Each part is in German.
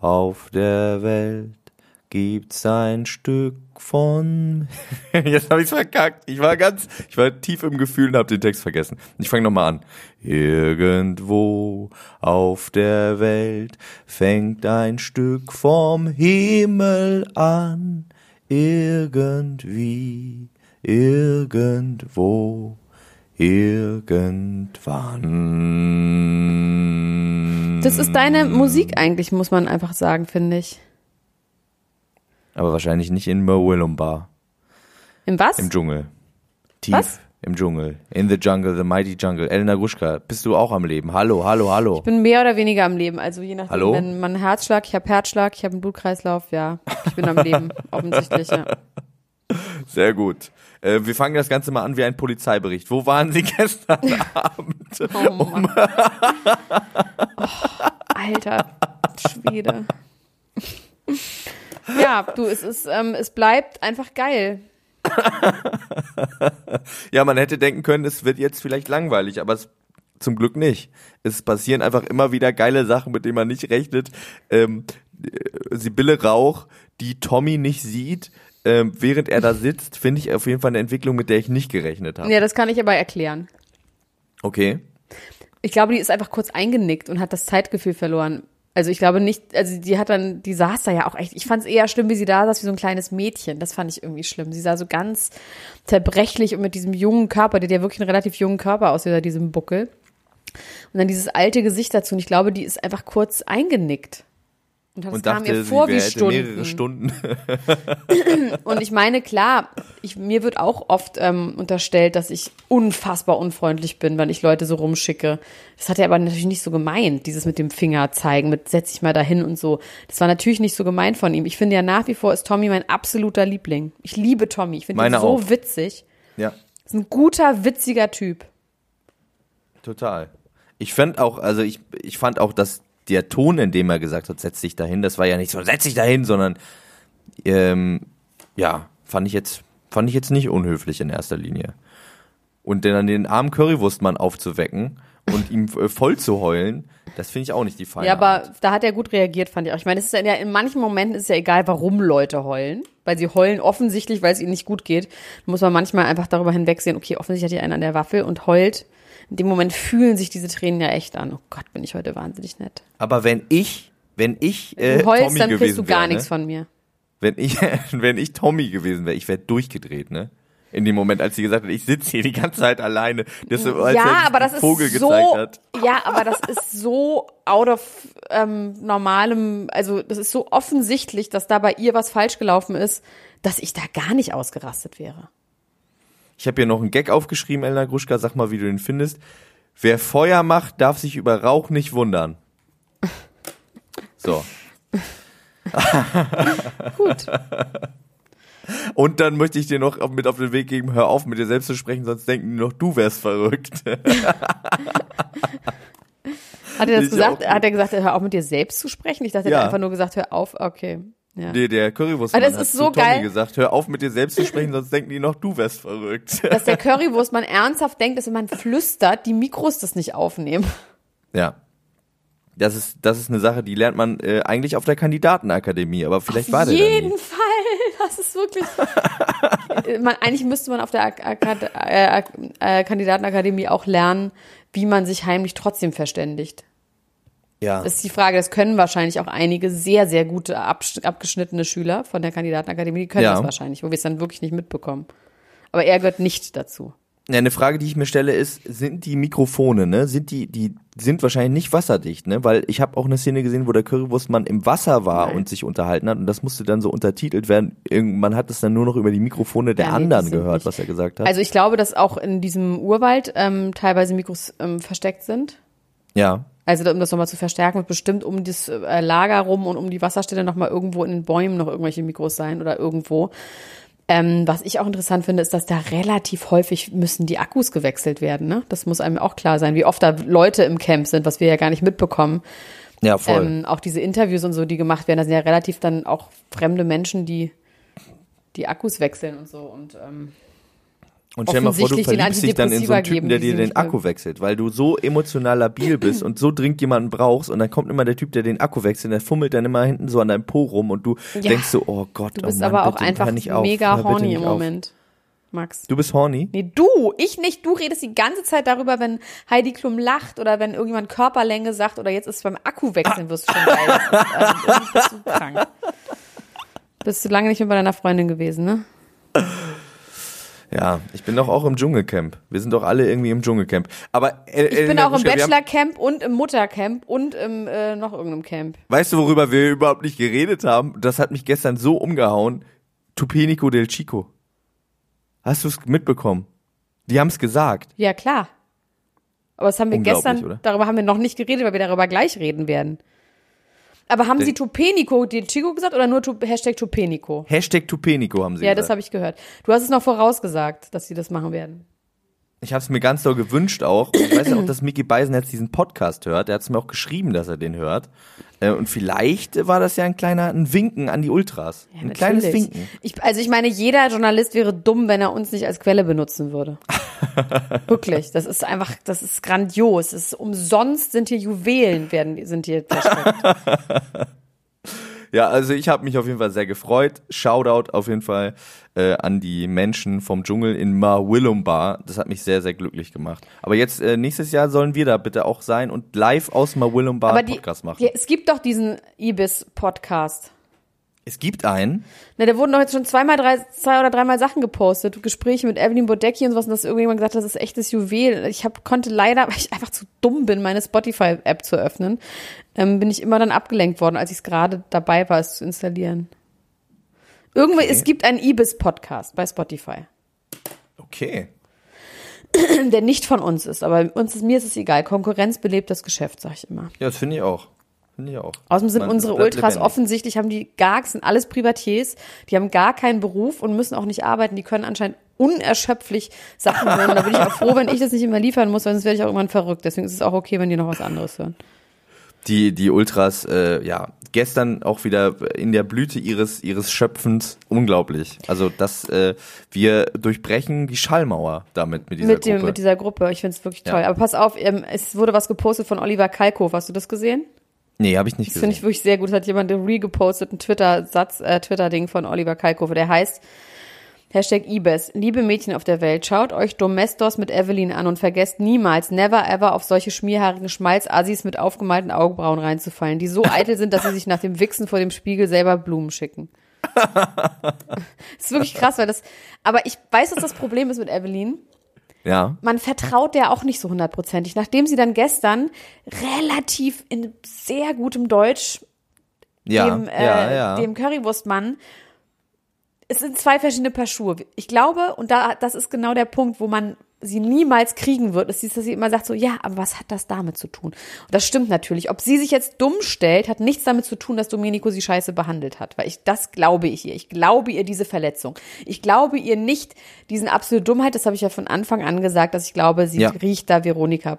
auf der Welt gibt's ein Stück von. Jetzt habe ich's verkackt. Ich war ganz, ich war tief im Gefühl und habe den Text vergessen. Ich fange nochmal an. Irgendwo auf der Welt fängt ein Stück vom Himmel an. Irgendwie, irgendwo, irgendwann. Das ist deine Musik eigentlich, muss man einfach sagen, finde ich. Aber wahrscheinlich nicht in Bar. Im was? Im Dschungel. Tief Was? im Dschungel. In the jungle, the mighty jungle. Elena Gruschka, bist du auch am Leben? Hallo, hallo, hallo. Ich bin mehr oder weniger am Leben. Also je nachdem, Hallo? wenn man Herzschlag, ich habe Herzschlag, ich habe einen Blutkreislauf, ja. Ich bin am Leben, offensichtlich, ja. Sehr gut. Äh, wir fangen das Ganze mal an wie ein Polizeibericht. Wo waren Sie gestern Abend? Oh Mann. Oh, alter Schwede. Ja, du, es ist, ähm, es bleibt einfach geil. Ja, man hätte denken können, es wird jetzt vielleicht langweilig, aber es zum Glück nicht. Es passieren einfach immer wieder geile Sachen, mit denen man nicht rechnet. Ähm, äh, Sibylle Rauch, die Tommy nicht sieht, ähm, während er da sitzt, finde ich auf jeden Fall eine Entwicklung, mit der ich nicht gerechnet habe. Ja, das kann ich aber erklären. Okay. Ich glaube, die ist einfach kurz eingenickt und hat das Zeitgefühl verloren. Also ich glaube nicht, also die hat dann, die saß da ja auch echt, ich fand es eher schlimm, wie sie da saß, wie so ein kleines Mädchen. Das fand ich irgendwie schlimm. Sie sah so ganz zerbrechlich und mit diesem jungen Körper, der ja wirklich einen relativ jungen Körper aus, dieser diesem Buckel. Und dann dieses alte Gesicht dazu. Und ich glaube, die ist einfach kurz eingenickt. Und das Und kam dachte, ihr vor wie Stunden. mehrere Stunden. Und ich meine, klar, ich, mir wird auch oft ähm, unterstellt, dass ich unfassbar unfreundlich bin, wenn ich Leute so rumschicke. Das hat er aber natürlich nicht so gemeint, dieses mit dem Finger zeigen, mit setz dich mal dahin und so. Das war natürlich nicht so gemeint von ihm. Ich finde ja nach wie vor ist Tommy mein absoluter Liebling. Ich liebe Tommy. Ich finde ihn so auch. witzig. ja. Ist ein guter, witziger Typ. Total. Ich fand auch, also ich, ich fand auch, dass der Ton, in dem er gesagt hat, setz dich dahin, das war ja nicht so, setz dich dahin, sondern ähm, ja, fand ich jetzt, fand ich jetzt nicht unhöflich in erster Linie. Und dann den armen Currywurstmann aufzuwecken und ihm äh, voll zu heulen, das finde ich auch nicht die feine Ja, aber Art. da hat er gut reagiert, fand ich auch. Ich meine, es ist ja in manchen Momenten ist ja egal, warum Leute heulen, weil sie heulen offensichtlich, weil es ihnen nicht gut geht. Da muss man manchmal einfach darüber hinwegsehen, okay, offensichtlich hat hier einer an der Waffel und heult. In dem Moment fühlen sich diese Tränen ja echt an. Oh Gott, bin ich heute wahnsinnig nett. Aber wenn ich, wenn ich äh, heulst, Tommy dann gewesen kriegst du gar wäre, nichts ne? von mir. wenn ich, wenn ich Tommy gewesen wäre, ich wäre durchgedreht, ne? In dem Moment, als sie gesagt hat, ich sitze hier die ganze Zeit alleine. Das so, als ja, aber das Vogel ist gezeigt so, hat. ja, aber das ist so out of ähm, normalem, also das ist so offensichtlich, dass da bei ihr was falsch gelaufen ist, dass ich da gar nicht ausgerastet wäre. Ich habe hier noch einen Gag aufgeschrieben, Elena Gruschka, sag mal, wie du den findest. Wer Feuer macht, darf sich über Rauch nicht wundern. So. Gut. Und dann möchte ich dir noch mit auf den Weg geben, hör auf mit dir selbst zu sprechen, sonst denken die noch, du wärst verrückt. Hat er das Ich gesagt? Hat er gesagt, hör auf mit dir selbst zu sprechen? Ich dachte, er Ja. hat einfach nur gesagt, hör auf. Okay. Ja. Nee, der Currywurstmann das hat ist zu so Tommy geil. gesagt, hör auf mit dir selbst zu sprechen, sonst denken die noch, du wärst verrückt. Dass der Currywurstmann ernsthaft denkt, dass wenn man flüstert, die Mikros das nicht aufnehmen. Ja. Das ist, das ist eine Sache, die lernt man äh, eigentlich auf der Kandidatenakademie, aber vielleicht war Auf der da jeden. Fall. das ist wirklich. man, eigentlich müsste man auf der Ak Ak äh, äh, Kandidatenakademie auch lernen, wie man sich heimlich trotzdem verständigt. Ja. Das ist die Frage, das können wahrscheinlich auch einige sehr, sehr gute abgeschnittene Schüler von der Kandidatenakademie, die können Ja. das wahrscheinlich, wo wir es dann wirklich nicht mitbekommen. Aber er gehört nicht dazu. Ja, eine Frage, die ich mir stelle, ist, sind die Mikrofone, ne, sind die, die sind wahrscheinlich nicht wasserdicht, ne? Weil ich habe auch eine Szene gesehen, wo der Currywurstmann im Wasser war Nein. und sich unterhalten hat und das musste dann so untertitelt werden. Man hat es dann nur noch über die Mikrofone der Ja, anderen gehört, nicht- was er gesagt hat. Also ich glaube, dass auch in diesem Urwald ähm, teilweise Mikros ähm, versteckt sind. ja. Also um das nochmal zu verstärken, wird bestimmt um das äh, Lager rum und um die Wasserstelle nochmal irgendwo in den Bäumen noch irgendwelche Mikros sein oder irgendwo. Ähm, was ich auch interessant finde, ist, dass da relativ häufig müssen die Akkus gewechselt werden. Ne? Das muss einem auch klar sein, wie oft da Leute im Camp sind, was wir ja gar nicht mitbekommen. Ja, voll. Ähm, auch diese Interviews und so, die gemacht werden, da sind ja relativ dann auch fremde Menschen, die die Akkus wechseln und so. Und ähm, Und stell mal vor, du verliebst dich dann in so einen Typen, der dir den Akku wechselt, weil du so emotional labil bist und so dringend jemanden brauchst und dann kommt immer der Typ, der den Akku wechselt, der fummelt dann immer hinten so an deinem Po rum und du Ja. denkst so, oh Gott, du oh bist Mann, aber auch einfach nicht auf, mega horny im. Moment, Max. Du bist horny? Nee, du, ich nicht. Du redest die ganze Zeit darüber, wenn Heidi Klum lacht oder wenn irgendjemand Körperlänge sagt oder jetzt ist es beim Akku wechseln, wirst du schon geil. Irgendwie bist du krank. Bist du lange nicht mehr bei deiner Freundin gewesen, ne? Ja, ich bin doch auch im Dschungelcamp. Wir sind doch alle irgendwie im Dschungelcamp. Aber äh, Ich bin Elena auch im Bachelorcamp und im Muttercamp und im äh, noch irgendeinem Camp. Weißt du, worüber wir überhaupt nicht geredet haben? Das hat mich gestern so umgehauen. Tupenico del Chico. Hast du es mitbekommen? Die haben es gesagt. Ja, klar. Aber das haben wir gestern, oder? darüber haben wir noch nicht geredet, weil wir darüber gleich reden werden. Aber haben Sie Tupenico, die Chico gesagt oder nur Tu- Hashtag Tupenico? Hashtag Tupenico haben sie Ja, gesagt. das habe ich gehört. Du hast es noch vorausgesagt, dass Sie das machen werden. Ich habe es mir ganz doll gewünscht auch. Ich weiß ja auch, dass Mickey Beisenherz diesen Podcast hört. Er hat es mir auch geschrieben, dass er den hört. Äh, Und vielleicht war das ja ein kleiner ein Winken an die Ultras. Ja, ein kleines natürlich. Winken. Ich, also ich meine, jeder Journalist wäre dumm, wenn er uns nicht als Quelle benutzen würde. Wirklich, das ist einfach, das ist grandios. Es ist umsonst sind hier Juwelen werden sind hier versteckt. Ja, also ich habe mich auf jeden Fall sehr gefreut. Shoutout auf jeden Fall äh, an die Menschen vom Dschungel in Marwillumbar. Das hat mich sehr, sehr glücklich gemacht. Aber jetzt äh, nächstes Jahr sollen wir da bitte auch sein und live aus einen die, Podcast machen. ja, es gibt doch diesen Ibis Podcast. Es gibt einen. Na, da wurden doch jetzt schon zweimal, drei, zwei oder dreimal Sachen gepostet, Gespräche mit Evelyn Bodecki und sowas, und dass irgendjemand gesagt hat, das ist echtes Juwel. Ich hab, konnte leider, weil ich einfach zu dumm bin, meine Spotify-App zu öffnen, ähm, bin ich immer dann abgelenkt worden, als ich es gerade dabei war, es zu installieren. Irgendwie, Okay. es gibt einen Ibis-Podcast bei Spotify, Okay. der nicht von uns ist, aber uns ist, mir ist es egal. Konkurrenz belebt das Geschäft, sag ich immer. Ja, das finde ich auch. Finde ich auch. Außerdem sind Man- unsere Ultras lebendig. offensichtlich, haben die gar, sind alles Privatiers, die haben gar keinen Beruf und müssen auch nicht arbeiten, die können anscheinend unerschöpflich Sachen hören. Da bin ich auch froh, wenn ich das nicht immer liefern muss, weil sonst werde ich auch irgendwann verrückt. Deswegen ist es auch okay, wenn die noch was anderes hören. die, die Ultras, äh, ja, gestern auch wieder in der Blüte ihres, ihres Schöpfens. Unglaublich. Also, dass äh, wir durchbrechen die Schallmauer damit mit dieser Mit, dem, Gruppe. mit dieser Gruppe. Ich finde es wirklich Ja. toll. Aber pass auf, ähm, es wurde was gepostet von Oliver Kalkow. Hast du das gesehen? Nee, habe ich nicht Das gesehen. finde ich wirklich sehr gut. Das hat jemand regepostet, ein Twitter-Satz, äh, Twitter-Ding von Oliver Kalkofe, der heißt Hashtag Ibis. Liebe Mädchen auf der Welt, schaut euch Domestos mit Evelyn an und vergesst niemals, never ever auf solche schmierhaarigen Schmalzassis mit aufgemalten Augenbrauen reinzufallen, die so eitel sind, dass sie sich nach dem Wichsen vor dem Spiegel selber Blumen schicken. das ist wirklich krass, weil das, aber ich weiß, dass das Problem ist mit Evelyn ja. man vertraut der auch nicht so hundertprozentig. Nachdem sie dann gestern relativ in sehr gutem Deutsch Ja, dem, äh, ja, ja. dem Currywurstmann, es sind zwei verschiedene Paar Schuhe. Ich glaube, und da, das ist genau der Punkt, wo man sie niemals kriegen wird, ist, dass sie immer sagt so, ja, aber was hat das damit zu tun? Und das stimmt natürlich. Ob sie sich jetzt dumm stellt, hat nichts damit zu tun, dass Domenico sie scheiße behandelt hat. Weil ich, das glaube ich ihr. Ich glaube ihr diese Verletzung. Ich glaube ihr nicht diesen absolute Dummheit, das habe ich ja von Anfang an gesagt, dass ich glaube, sie Ja. riecht da Veronika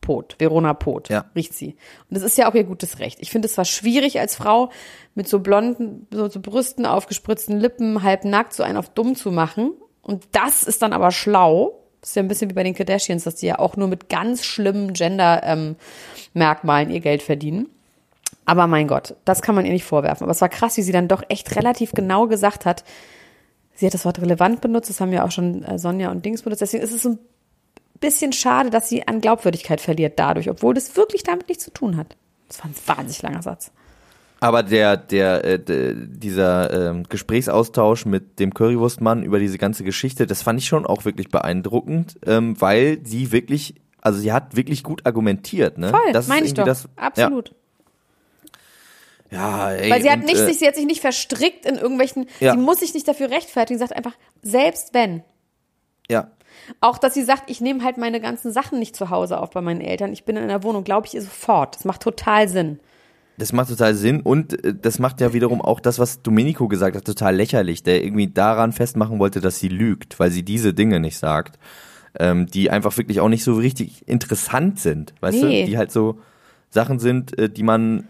Pot, Verona Pot, Ja. riecht sie. Und das ist ja auch ihr gutes Recht. Ich finde es zwar schwierig als Frau mit so blonden, so, so Brüsten, aufgespritzten Lippen, halb nackt, so einen auf dumm zu machen. Und das ist dann aber schlau. Das ist ja ein bisschen wie bei den Kardashians, dass die ja auch nur mit ganz schlimmen Gender-Merkmalen ihr Geld verdienen. Aber mein Gott, das kann man ihr nicht vorwerfen. Aber es war krass, wie sie dann doch echt relativ genau gesagt hat. Sie hat das Wort relevant benutzt, das haben ja auch schon äh, Sonja und Dings benutzt. Deswegen ist es ein bisschen schade, dass sie an Glaubwürdigkeit verliert dadurch, obwohl das wirklich damit nichts zu tun hat. Das war ein wahnsinnig langer Satz. Aber der, der, äh, der dieser ähm, Gesprächsaustausch mit dem Currywurstmann über diese ganze Geschichte, das fand ich schon auch wirklich beeindruckend, ähm, weil sie wirklich, also sie hat wirklich gut argumentiert, ne? Voll, das meine ich doch. Das, Absolut. Ja, ja ey, Weil sie hat und, nicht, äh, sich, sie hat sich nicht verstrickt in irgendwelchen, Ja. sie muss sich nicht dafür rechtfertigen, sie sagt einfach, selbst wenn. ja, Auch, dass sie sagt, ich nehme halt meine ganzen Sachen nicht zu Hause auf bei meinen Eltern, ich bin in der Wohnung, glaube ich, sofort. Das macht total Sinn. Das macht total Sinn und äh, das macht ja wiederum auch das, was Domenico gesagt hat, total lächerlich, der irgendwie daran festmachen wollte, dass sie lügt, weil sie diese Dinge nicht sagt, ähm, die einfach wirklich auch nicht so richtig interessant sind, weißt Nee. du, die halt so Sachen sind, äh, die man,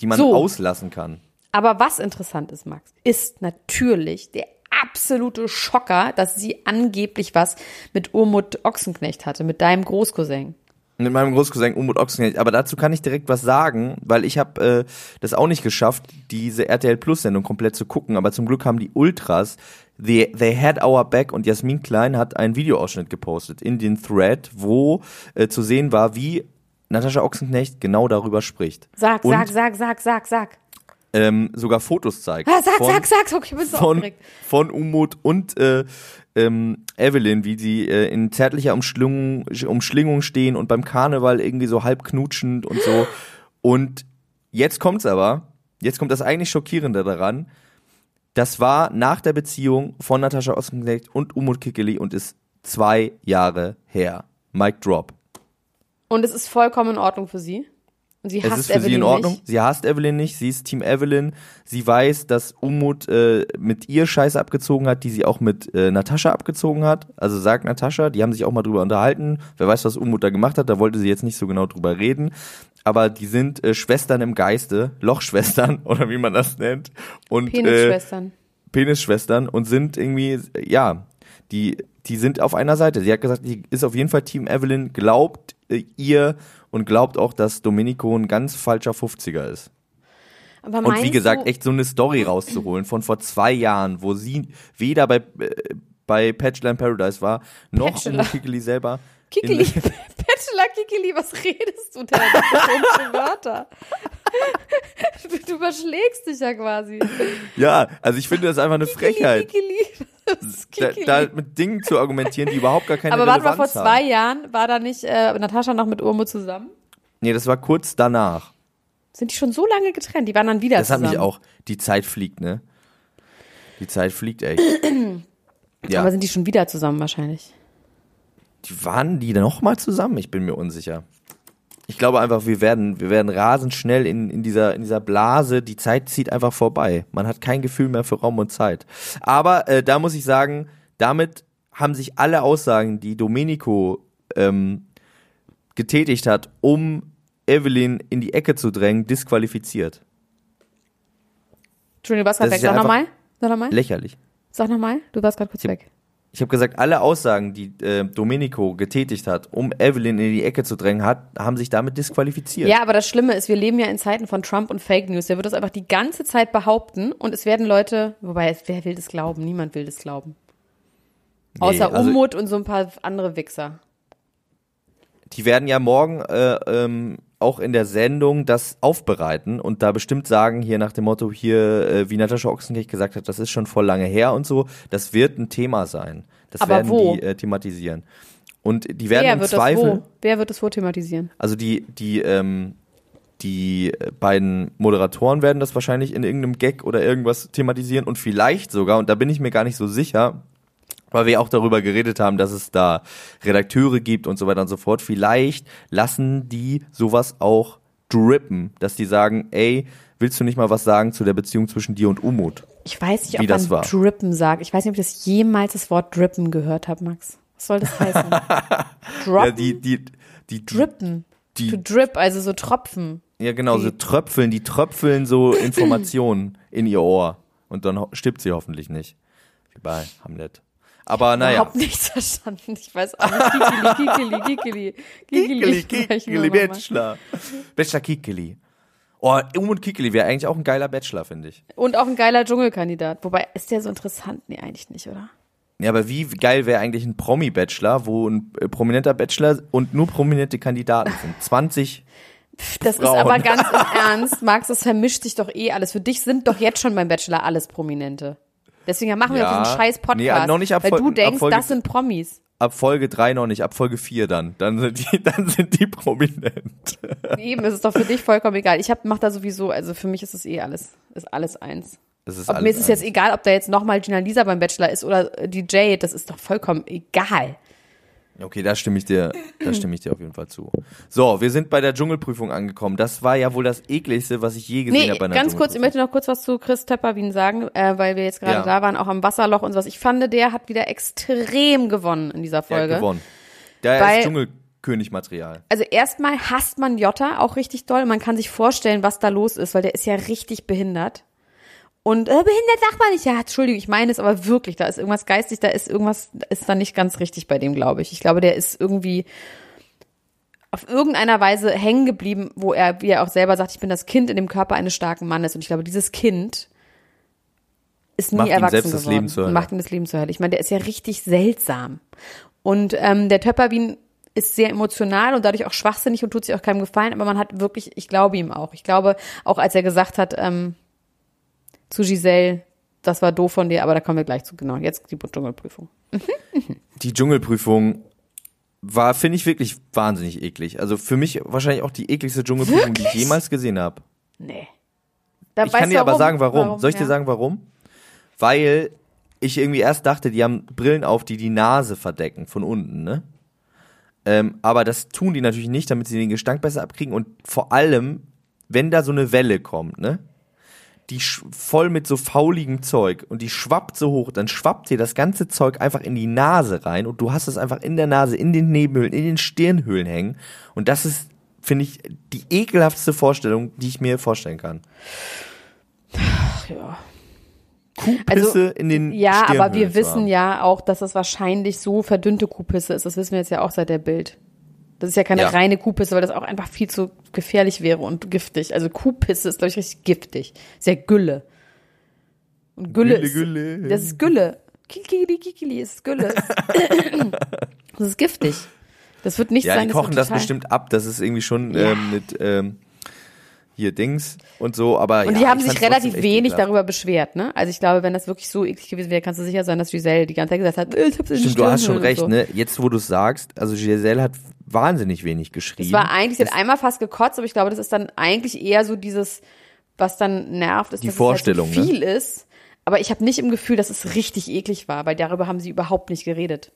die man So. auslassen kann. Aber was interessant ist, Max, ist natürlich der absolute Schocker, dass sie angeblich was mit Urmut Ochsenknecht hatte, mit deinem Großcousin. Mit meinem Großcousin Umut Ochsenknecht. Aber dazu kann ich direkt was sagen, weil ich habe äh, das auch nicht geschafft, diese RTL Plus Sendung komplett zu gucken. Aber zum Glück haben die Ultras, they, they had our back und Jasmin Klein hat einen Videoausschnitt gepostet in den Thread, wo äh, zu sehen war, wie Natascha Ochsenknecht genau darüber spricht. Sag, und, sag, sag, sag, sag, sag. Ähm, sogar Fotos zeigt. Ah, sag, von- sag, sag, sag, ich bin so von, aufgeregt. von Umut und äh, ähm, Evelyn, wie sie äh, in zärtlicher Umschlingung, Umschlingung stehen und beim Karneval irgendwie so halb knutschend und so. Und jetzt kommt's aber, jetzt kommt das eigentlich Schockierende daran. Das war nach der Beziehung von Natascha Ochsenknecht und Umut Kikeli und ist zwei Jahre her. Mic drop. Und es ist vollkommen in Ordnung für sie. Und sie Es hasst ist für Evelyn sie in Ordnung. Nicht. Sie hasst Evelyn nicht. Sie ist Team Evelyn. Sie weiß, dass Umut äh, mit ihr Scheiße abgezogen hat, die sie auch mit äh, Natascha abgezogen hat. Also sagt Natascha, die haben sich auch mal drüber unterhalten. Wer weiß, was Umut da gemacht hat, da wollte sie jetzt nicht so genau drüber reden. Aber die sind äh, Schwestern im Geiste, Lochschwestern oder wie man das nennt. Und äh, Penisschwestern. Penisschwestern und sind irgendwie, ja, die, die sind auf einer Seite. Sie hat gesagt, die ist auf jeden Fall Team Evelyn, glaubt äh, ihr und glaubt auch, dass Domenico ein ganz falscher 50er ist. Aber Und wie gesagt, echt so eine Story rauszuholen von vor zwei Jahren, wo sie weder bei, äh, bei in Paradise war, noch Bachelor. Umo Kikili selber. Kikili, Bachelor Kikili, was redest du denn? Das komische Wörter. Du, du überschlägst dich ja quasi. Ja, also ich finde das einfach eine Frechheit. Kikili. Was ist Da, Kikili? da mit Dingen zu argumentieren, die überhaupt gar keine Aber warte mal, vor zwei. Jahren war da nicht äh, Natascha noch mit Urmo zusammen? Nee, das war kurz danach. Sind die schon so lange getrennt? Die waren dann wieder Das hat zusammen. mich auch, die Zeit fliegt, ne? Die Zeit fliegt echt. ja, Aber sind die schon wieder zusammen wahrscheinlich? Die waren die noch mal zusammen? Ich bin mir unsicher. Ich glaube einfach, wir werden, wir werden rasend schnell in, in dieser, in dieser Blase. Die Zeit zieht einfach vorbei. Man hat kein Gefühl mehr für Raum und Zeit. Aber äh, da muss ich sagen, damit haben sich alle Aussagen, die Domenico ähm, getätigt hat, um Evelyn in die Ecke zu drängen, disqualifiziert. Entschuldigung, du warst gerade weg. Sag nochmal. Sag nochmal. Lächerlich. Sag nochmal. Du warst gerade kurz weg. Ich habe gesagt, alle Aussagen, die äh, Domenico getätigt hat, um Evelyn in die Ecke zu drängen, hat, haben sich damit disqualifiziert. Ja, aber das Schlimme ist, wir leben ja in Zeiten von Trump und Fake News. Der wird das einfach die ganze Zeit behaupten und es werden Leute, wobei, wer will das glauben? Niemand will das glauben. Außer also- Umut und so ein paar andere Wichser. Die werden ja morgen äh, ähm, auch in der Sendung das aufbereiten und da bestimmt sagen, hier nach dem Motto, hier, äh, wie Natascha Ochsenknecht gesagt hat, das ist schon voll lange her und so, das wird ein Thema sein. Das Aber werden wo? die äh, thematisieren. Und die werden Wer im wird das Zweifel? Wer wird das wo thematisieren? also die, die, ähm, die äh, beiden Moderatoren werden das wahrscheinlich in irgendeinem Gag oder irgendwas thematisieren und vielleicht sogar, und da bin ich mir gar nicht so sicher, weil wir auch darüber geredet haben, dass es da Redakteure gibt und so weiter und so fort, vielleicht lassen die sowas auch drippen, dass die sagen, ey, willst du nicht mal was sagen zu der Beziehung zwischen dir und Umut? Ich weiß nicht, Wie ob das man war. Drippen sagt. Ich weiß nicht, ob ich das jemals das Wort Drippen gehört habe, Max. Was soll das heißen? Droppen? Ja, die, die, die, Drippen. die, To drip, also so Tropfen. ja genau, so die- tröpfeln, die tröpfeln so Informationen in ihr Ohr und dann stirbt sie hoffentlich nicht. Wie bei Hamlet. Aber naja. Überhaupt nichts verstanden. Ich weiß auch nicht. Kikili, Kikili, Kikili. Kikeli, ich Kikeli, mal. Bachelor. Bachelor Kikeli. Oh, Umut Kikili wäre eigentlich auch ein geiler Bachelor, finde ich. Und auch ein geiler Dschungelkandidat. Wobei, ist der so interessant? Nee, eigentlich nicht, oder? Ja, aber wie geil wäre eigentlich ein Promi-Bachelor, wo ein äh, prominenter Bachelor und nur prominente Kandidaten sind? 20 Pff, Das Frauen. ist aber ganz im Ernst, Max, das vermischt sich doch eh alles. Für dich sind doch jetzt schon beim Bachelor alles Prominente. Deswegen machen wir Ja. diesen scheiß Podcast. Nee, noch nicht ab weil du denkst, Folge- das sind Promis. ab Folge 3 noch nicht, ab Folge 4 dann. Dann sind die, dann sind die prominent. Eben, es ist doch für dich vollkommen egal. Ich hab, mach da sowieso, also für mich ist es eh alles, ist alles eins. Das ist Ob mir ist es jetzt egal, ob da jetzt nochmal Gina Lisa beim Bachelor ist oder äh, die Jade, das ist doch vollkommen egal. Okay, da stimme ich dir, da stimme ich dir auf jeden Fall zu. So, wir sind bei der Dschungelprüfung angekommen. Das war ja wohl das ekligste, was ich je gesehen Nee, habe bei einer ganz kurz, ich möchte noch kurz was zu Chris Töpperwien sagen, äh, weil wir jetzt gerade Ja. da waren, auch am Wasserloch und sowas. Ich fand, der hat wieder extrem gewonnen in dieser Der hat Folge. gewonnen. Der Weil- ist Dschungelkönig-Material. Also erstmal hasst man Jota auch richtig doll. Man kann sich vorstellen, was da los ist, weil der ist ja richtig behindert. Und äh, behindert sagt man nicht. Ja, Entschuldigung, ich meine es aber wirklich. Da ist irgendwas geistig, da ist irgendwas, ist da nicht ganz richtig bei dem, glaube ich. Ich glaube, der ist irgendwie auf irgendeiner Weise hängen geblieben, wo er, wie er auch selber sagt, ich bin das Kind in dem Körper eines starken Mannes. Und ich glaube, dieses Kind ist nie Macht ihm erwachsen das geworden Hölle. macht ihm das Leben zur Hölle. Ich meine, der ist ja richtig seltsam. Und ähm, der Töpperwien ist sehr emotional und dadurch auch schwachsinnig und tut sich auch keinem gefallen, aber man hat wirklich, ich glaube ihm auch. Ich glaube, auch als er gesagt hat ähm, zu Giselle, das war doof von dir, aber da kommen wir gleich zu. Genau, jetzt die Dschungelprüfung. Die Dschungelprüfung war, finde ich, wirklich wahnsinnig eklig. Also für mich wahrscheinlich auch die ekligste Dschungelprüfung, die ich Wirklich? jemals gesehen habe. Nee. Da Ich kann dir aber sagen, warum. Soll ich ja. dir sagen, warum? Weil ich irgendwie erst dachte, die haben Brillen auf, die die Nase verdecken, von unten, ne? Ähm, aber das tun die natürlich nicht, damit sie den Gestank besser abkriegen und vor allem, wenn da so eine Welle kommt, ne? Die voll mit so fauligem Zeug und die schwappt so hoch, dann schwappt dir das ganze Zeug einfach in die Nase rein und du hast es einfach in der Nase, in den Nebenhöhlen, in den Stirnhöhlen hängen und das ist, finde ich, die ekelhaftste Vorstellung, die ich mir vorstellen kann. Ach, ja. Kuhpisse Also, in den Ja, aber wir wissen ja auch, dass das wahrscheinlich so verdünnte Kuhpisse ist. Das wissen wir jetzt ja auch seit der Bild. Das ist ja keine Ja. reine Kuhpisse, weil das auch einfach viel zu gefährlich wäre und giftig. Also Kuhpisse ist, glaube ich, richtig giftig. Ist ja Gülle. Und Gülle, Gülle, ist, Gülle. das ist Gülle. Kikili, kikili, ist Gülle. das ist giftig. Das wird nicht Ja, sein. die das kochen das total- bestimmt ab. Das ist irgendwie schon Ja. ähm, mit ähm, hier Dings und so. Aber Und ja, die haben ich sich relativ wenig ekelhaft. darüber beschwert, ne? Also ich glaube, wenn das wirklich so eklig gewesen wäre, kannst du sicher sein, dass Giselle die ganze Zeit gesagt hat, ich hab's in Stimmt, du hast schon recht, so. ne? Jetzt, wo du es sagst, also Giselle hat wahnsinnig wenig geschrien. Es war eigentlich, sie hat einmal fast gekotzt, aber ich glaube, das ist dann eigentlich eher so dieses, was dann nervt, ist, Die dass Vorstellung, es ne? halt so viel ist. Aber ich habe nicht im Gefühl, dass es richtig eklig war, weil darüber haben sie überhaupt nicht geredet.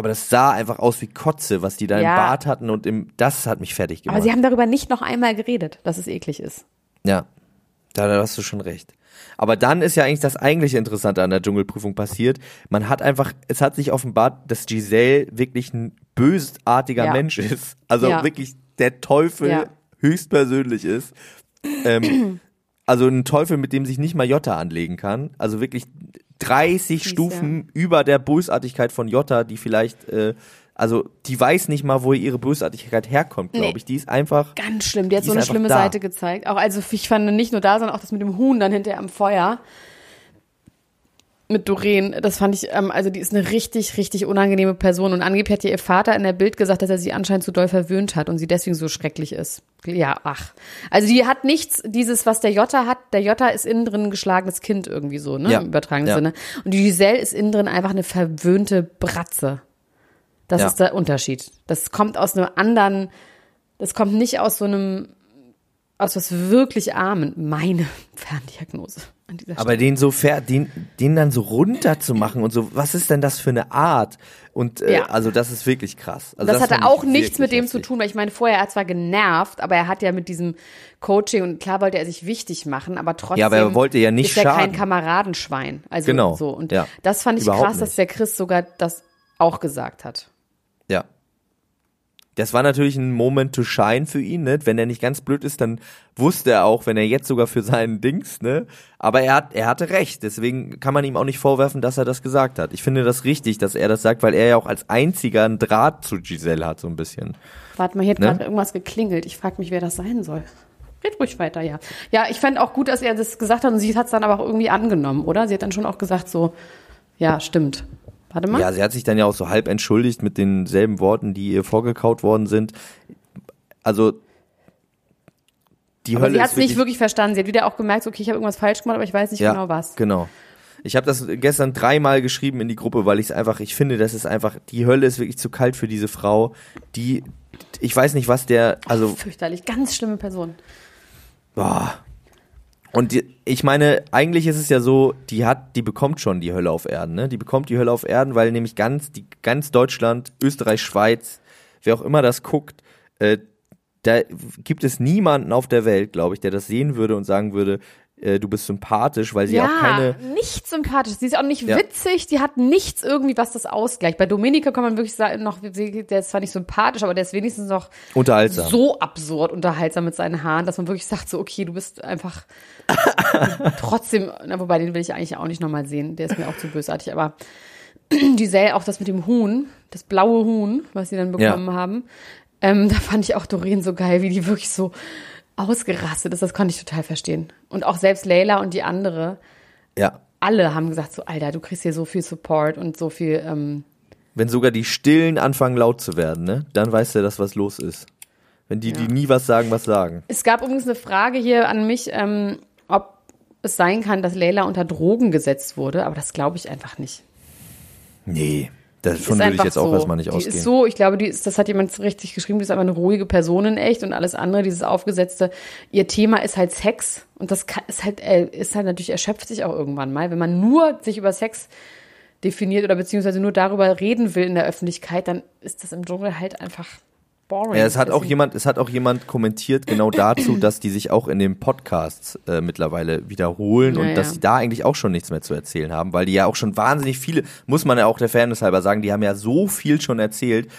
Aber das sah einfach aus wie Kotze, was die da Ja. im Bad hatten und im, das hat mich fertig gemacht. Aber sie haben darüber nicht noch einmal geredet, dass es eklig ist. Ja, da, da hast du schon recht. Aber dann ist ja eigentlich das eigentliche Interessante an der Dschungelprüfung passiert. Man hat einfach, es hat sich offenbart, dass Giselle wirklich ein bösartiger Ja. Mensch ist. Also Ja. wirklich der Teufel höchstpersönlich ist. Ähm, also ein Teufel, mit dem sich nicht mal Jota anlegen kann. Also wirklich 30 Fies, Stufen über der Bösartigkeit von Jota, die vielleicht, äh, also die weiß nicht mal, wo ihre Bösartigkeit herkommt, glaube Nee. ich. Die ist einfach, Ganz schlimm. Die hat Die so eine schlimme da. Seite gezeigt. Auch also ich fand nicht nur da, sondern auch das mit dem Huhn dann hinterher am Feuer. Mit Doreen, das fand ich, ähm, also die ist eine richtig, richtig unangenehme Person. Und angeblich hat ihr Vater in der Bild gesagt, dass er sie anscheinend zu doll verwöhnt hat und sie deswegen so schrecklich ist. Ja, ach. Also die hat nichts, dieses, was der Jota hat. Der Jota ist innen drin ein geschlagenes Kind irgendwie so, ne? Ja. Im übertragenen Ja. Sinne. Und die Giselle ist innen drin einfach eine verwöhnte Bratze. Das Ja. ist der Unterschied. Das kommt aus einem anderen, das kommt nicht aus so einem, aus was wirklich Armen. Meine Ferndiagnose an dieser Aber den so fair, den, den dann so runter zu machen und so, was ist denn das für eine Art? Und äh, Ja. also das ist wirklich krass. Also das, fand hatte auch nichts mit dem zu heftig. tun, weil ich meine, vorher er hat zwar genervt, aber er hat ja mit diesem Coaching und klar wollte er sich wichtig machen, aber trotzdem. Ja, aber er wollte ja nicht ist er kein schaden. Kameradenschwein. Also Genau, so. Und ja. das fand ich Überhaupt krass, dass nicht. der Chris sogar das auch gesagt hat. Ja. Das war natürlich ein Moment to shine für ihn, ne? Wenn er nicht ganz blöd ist, dann wusste er auch, wenn er jetzt sogar für seinen Dings, ne? Aber er hat, er hatte recht. Deswegen kann man ihm auch nicht vorwerfen, dass er das gesagt hat. Ich finde das richtig, dass er das sagt, weil er ja auch als einziger einen Draht zu Giselle hat, so ein bisschen. Warte mal, hier hat Ne? gerade irgendwas geklingelt. Ich frage mich, wer das sein soll. Red ruhig weiter, ja. Ja, ich fand auch gut, dass er das gesagt hat und sie hat es dann aber auch irgendwie angenommen, oder? Sie hat dann schon auch gesagt so, ja, stimmt. Warte mal. Ja, sie hat sich dann ja auch so halb entschuldigt mit denselben Worten, die ihr vorgekaut worden sind. Also die aber Hölle sie hat es nicht wirklich verstanden. Sie hat wieder auch gemerkt, okay, ich habe irgendwas falsch gemacht, aber ich weiß nicht ja, genau was. Genau. Ich habe das gestern dreimal geschrieben in die Gruppe, weil ich es einfach, ich finde, das ist einfach, die Hölle ist wirklich zu kalt für diese Frau, die, ich weiß nicht, was der, also Fürchterlich, ganz schlimme Person. Boah. Und die, ich meine, eigentlich ist es ja so, die hat, die bekommt schon die Hölle auf Erden, ne? Die bekommt die Hölle auf Erden, weil nämlich ganz, die, ganz Deutschland, Österreich, Schweiz, wer auch immer das guckt, äh, da gibt es niemanden auf der Welt, glaube ich, der das sehen würde und sagen würde, du bist sympathisch, weil sie ja, auch keine. nicht sympathisch. Sie ist auch nicht Ja. witzig, die hat nichts irgendwie, was das ausgleicht. Bei Dominika kann man wirklich sagen, noch, der ist zwar nicht sympathisch, aber der ist wenigstens noch Unterhaltsam. so absurd unterhaltsam mit seinen Haaren, dass man wirklich sagt, so, okay, du bist einfach trotzdem, na, wobei den will ich eigentlich auch nicht nochmal sehen, der ist mir auch zu bösartig, aber Giselle, auch das mit dem Huhn, das blaue Huhn, was sie dann bekommen Ja. haben, ähm, da fand ich auch Doreen so geil, wie die wirklich so ausgerastet ist, das konnte ich total verstehen. Und auch selbst Leila und die andere, Ja. alle haben gesagt, so, Alter, du kriegst hier so viel Support und so viel, ähm, Wenn sogar die Stillen anfangen laut zu werden, ne? Dann weißt du, dass was los ist. Wenn die, die nie was sagen, was sagen. Es gab übrigens eine Frage hier an mich, ähm, ob es sein kann, dass Leila unter Drogen gesetzt wurde, aber das glaube ich einfach nicht. Nee. Davon Ist würde ich jetzt auch so. erstmal nicht die ausgehen. ist so, ich glaube, die ist, das hat jemand richtig geschrieben, die ist einfach eine ruhige Person in echt und alles andere, dieses aufgesetzte, ihr Thema ist halt Sex und das kann, ist halt, äh, ist halt natürlich, erschöpft sich auch irgendwann mal. Wenn man nur sich über Sex definiert oder beziehungsweise nur darüber reden will in der Öffentlichkeit, dann ist das im Dschungel halt einfach boring. Ja, es hat auch jemand, es hat auch jemand kommentiert genau dazu, dass die sich auch in den Podcasts äh, mittlerweile wiederholen Ja, und dass sie da eigentlich auch schon nichts mehr zu erzählen haben, weil die ja auch schon wahnsinnig viele, muss man ja auch der Fairness halber sagen, die haben ja so viel schon erzählt,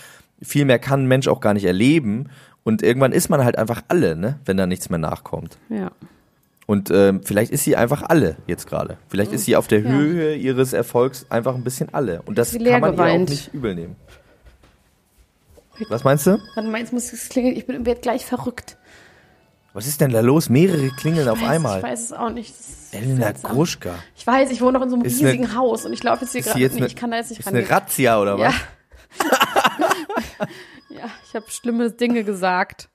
viel mehr kann ein Mensch auch gar nicht erleben und irgendwann ist man halt einfach alle, ne, wenn da nichts mehr nachkommt. Ja. Und ähm, vielleicht ist sie einfach alle jetzt gerade. Vielleicht ist sie auf der Ja. Höhe ihres Erfolgs einfach ein bisschen alle und das kann man ihr auch geweint. nicht übel nehmen. Was meinst du? Warte mal, jetzt muss es klingeln, ich bin werd gleich verrückt. Was ist denn da los? Mehrere klingeln auf weiß, einmal. Ich weiß es auch nicht. Elena. Gruschka. Ich weiß, ich wohne noch in so einem Ist riesigen eine- Haus und ich laufe jetzt hier gerade. Nee, eine, ich kann da jetzt nicht ist eine rangehen. Razzia oder Ja. was? ja, ich habe schlimme Dinge gesagt.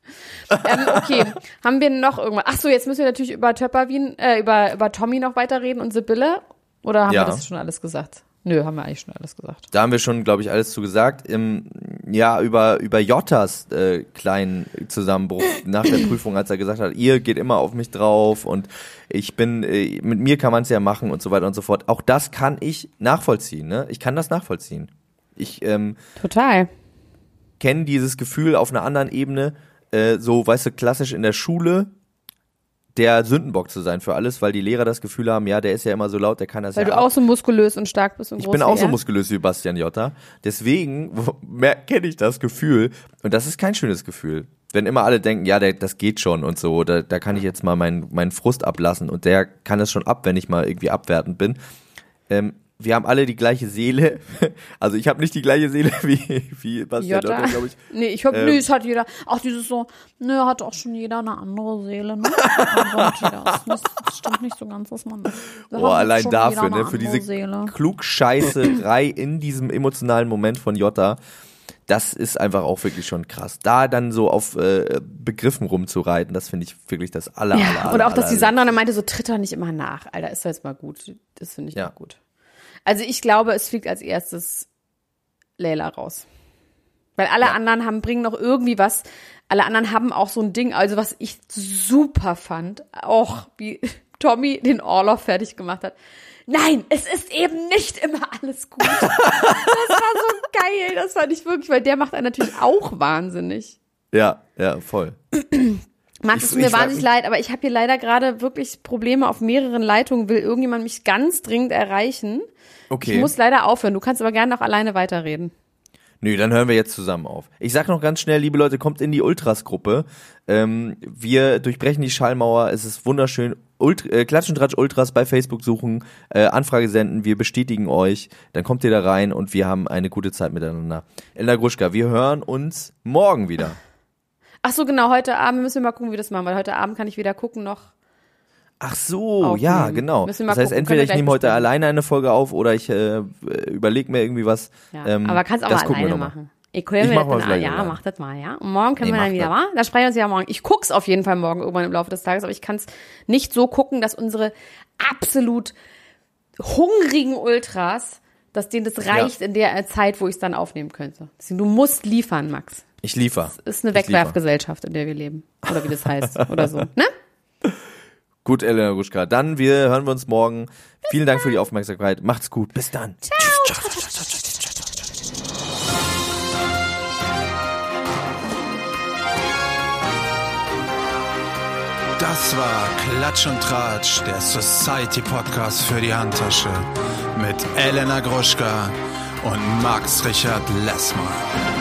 ähm, okay, haben wir noch irgendwas? Ach so, jetzt müssen wir natürlich über Töpperwien, äh, über, über Tommy noch weiterreden und Sibylle. Oder haben Ja. wir das schon alles gesagt? Nö, haben wir eigentlich schon alles gesagt. Da haben wir schon, glaube ich, alles zu gesagt. Im, ja, über, über Jottas äh, kleinen Zusammenbruch nach der Prüfung, als er gesagt hat, ihr geht immer auf mich drauf und ich bin, äh, mit mir kann man es ja machen und so weiter und so fort. Auch das kann ich nachvollziehen, ne? Ich kann das nachvollziehen. Ich ähm, Total. kenne dieses Gefühl auf einer anderen Ebene, äh, so, weißt du, klassisch in der Schule, der Sündenbock zu sein für alles, weil die Lehrer das Gefühl haben, ja, der ist ja immer so laut, der kann das Weil ja du ab. auch so muskulös und stark bist und Ich bin auch so muskulös wie Bastian Jotta. Deswegen kenne ich das Gefühl. Und das ist kein schönes Gefühl. Wenn immer alle denken, ja, der, das geht schon und so, da, da kann ich jetzt mal meinen meinen Frust ablassen und der kann es schon ab, wenn ich mal irgendwie abwertend bin. Ähm, wir haben alle die gleiche Seele. Also ich habe nicht die gleiche Seele wie, wie Bastian. Jotta, glaube ich. Nee, ich hab, Ähm. nee, es hat jeder, auch dieses so, ne, hat auch schon jeder eine andere Seele, ne? Das, das stimmt nicht so ganz, dass man, da Boah, hat allein dafür, ne, für diese Seele. Klugscheißerei in diesem emotionalen Moment von Jotta, das ist einfach auch wirklich schon krass. Da dann so auf äh, Begriffen rumzureiten, das finde ich wirklich das aller, aller, Ja, aller und auch, dass die aller- Sandra dann meinte, so tritt doch nicht immer nach. Alter, ist doch jetzt mal gut. Das finde ich Ja. auch gut. Also ich glaube, es fliegt als erstes Leila raus. Weil alle anderen haben, bringen noch irgendwie was. Alle anderen haben auch so ein Ding, also was ich super fand, auch wie Tommy den Orloff fertig gemacht hat. Nein, es ist eben nicht immer alles gut. Das war so geil, das fand ich wirklich, weil der macht einen natürlich auch wahnsinnig. Ja, ja, voll. Max, Ich- es mir wahnsinnig leid, aber ich habe hier leider gerade wirklich Probleme auf mehreren Leitungen. Will irgendjemand mich ganz dringend erreichen? Okay. Ich muss leider aufhören. Du kannst aber gerne noch alleine weiterreden. Nö, dann hören wir jetzt zusammen auf. Ich sag noch ganz schnell, liebe Leute, kommt in die Ultras-Gruppe. Ähm, wir durchbrechen die Schallmauer. Es ist wunderschön. Ult äh, Klatsch und Tratsch Ultras bei Facebook suchen, äh, Anfrage senden. Wir bestätigen euch. Dann kommt ihr da rein und wir haben eine gute Zeit miteinander. Elna Gruschka, wir hören uns morgen wieder. Ach so, genau, heute Abend müssen wir mal gucken, wie wir das machen, weil heute Abend kann ich wieder gucken noch. Ach so, Aufnehmen. ja, genau. Das heißt, gucken. entweder ich nehme heute alleine eine Folge auf oder ich äh, überlege mir irgendwie was. Ja. Ähm, Aber kannst auch das mal alleine machen. Ich, Ich wir mach das mal dann, ja, alleine. mach das mal, ja. Und morgen können Nee, wir dann wieder, das. wa? Da sprechen wir uns ja morgen. Ich guck's auf jeden Fall morgen irgendwann im Laufe des Tages, aber ich kann's nicht so gucken, dass unsere absolut hungrigen Ultras, dass denen das reicht in der äh, Zeit, wo ich es dann aufnehmen könnte. Deswegen, du musst liefern, Max. Ich liefer. Ist eine. Wegwerfgesellschaft, in der wir leben. Oder wie das heißt. oder so. Ne? Gut, Elena Ruschka. Dann wir hören wir uns morgen. Vielen Dank für die Aufmerksamkeit. Macht's gut. Bis dann. Das war Klatsch und Tratsch, der Society Podcast für die Handtasche mit Elena Gruschka und Max Richard Lessmann.